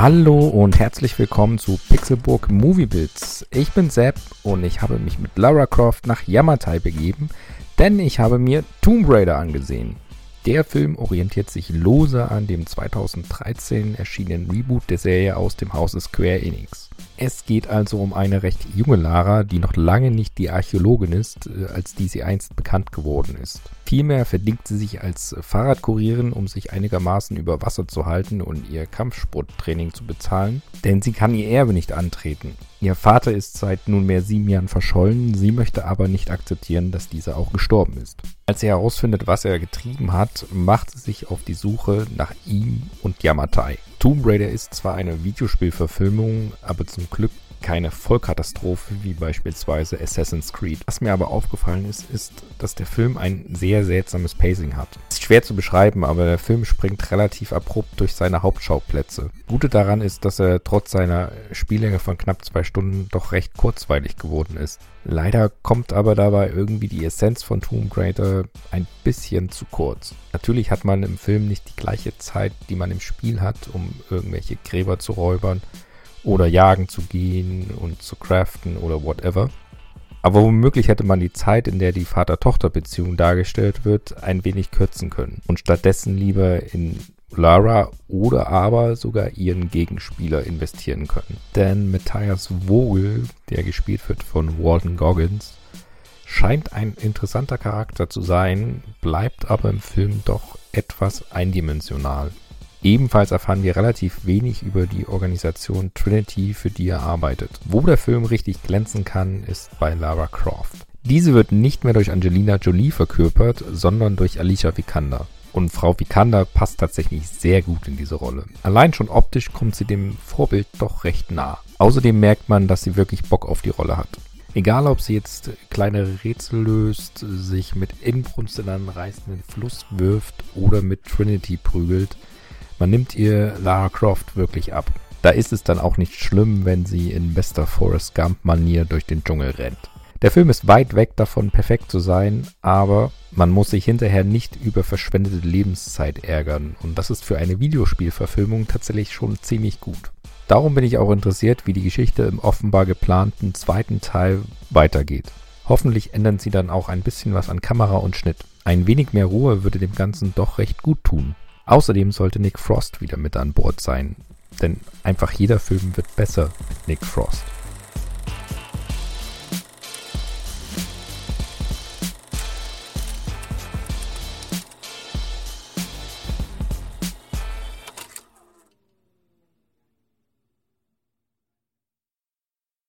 Hallo und herzlich willkommen zu Pixelburg Movie Bits. Ich bin Sepp und ich habe mich mit Lara Croft nach Yamatai begeben, denn ich habe mir Tomb Raider angesehen. Der Film orientiert sich lose an dem 2013 erschienenen Reboot der Serie aus dem Hause Square Enix. Es geht also um eine recht junge Lara, die noch lange nicht die Archäologin ist, äh, als die sie einst bekannt geworden ist. Vielmehr verdingt sie sich als Fahrradkurierin, um sich einigermaßen über Wasser zu halten und ihr Kampfsporttraining zu bezahlen, denn sie kann ihr Erbe nicht antreten. Ihr Vater ist seit nunmehr sieben Jahren verschollen, sie möchte aber nicht akzeptieren, dass dieser auch gestorben ist. Als sie herausfindet, was er getrieben hat, macht sie sich auf die Suche nach ihm und Yamatai. Tomb Raider ist zwar eine Videospielverfilmung, aber zum Glück keine Vollkatastrophe wie beispielsweise Assassin's Creed. Was mir aber aufgefallen ist, ist, dass der Film ein sehr seltsames Pacing hat. Ist schwer zu beschreiben, aber der Film springt relativ abrupt durch seine Hauptschauplätze. Gute daran ist, dass er trotz seiner Spiellänge von knapp zwei Stunden doch recht kurzweilig geworden ist. Leider kommt aber dabei irgendwie die Essenz von Tomb Raider ein bisschen zu kurz. Natürlich hat man im Film nicht die gleiche Zeit, die man im Spiel hat, um irgendwelche Gräber zu räubern oder jagen zu gehen und zu craften oder whatever. Aber womöglich hätte man die Zeit, in der die Vater-Tochter-Beziehung dargestellt wird, ein wenig kürzen können und stattdessen lieber in Lara oder aber sogar ihren Gegenspieler investieren können. Denn Matthias Vogel, der gespielt wird von Walton Goggins, scheint ein interessanter Charakter zu sein, bleibt aber im Film doch etwas eindimensional. Ebenfalls erfahren wir relativ wenig über die Organisation Trinity, für die er arbeitet. Wo der Film richtig glänzen kann, ist bei Lara Croft. Diese wird nicht mehr durch Angelina Jolie verkörpert, sondern durch Alicia Vikander. Und Frau Vikander passt tatsächlich sehr gut in diese Rolle. Allein schon optisch kommt sie dem Vorbild doch recht nah. Außerdem merkt man, dass sie wirklich Bock auf die Rolle hat. Egal, ob sie jetzt kleine Rätsel löst, sich mit Inbrunst in einen reißenden Fluss wirft oder mit Trinity prügelt, man nimmt ihr Lara Croft wirklich ab. Da ist es dann auch nicht schlimm, wenn sie in bester Forrest Gump-Manier durch den Dschungel rennt. Der Film ist weit weg davon, perfekt zu sein, aber man muss sich hinterher nicht über verschwendete Lebenszeit ärgern und das ist für eine Videospielverfilmung tatsächlich schon ziemlich gut. Darum bin ich auch interessiert, wie die Geschichte im offenbar geplanten zweiten Teil weitergeht. Hoffentlich ändern sie dann auch ein bisschen was an Kamera und Schnitt. Ein wenig mehr Ruhe würde dem Ganzen doch recht gut tun. Außerdem sollte Nick Frost wieder mit an Bord sein, denn einfach jeder Film wird besser mit Nick Frost.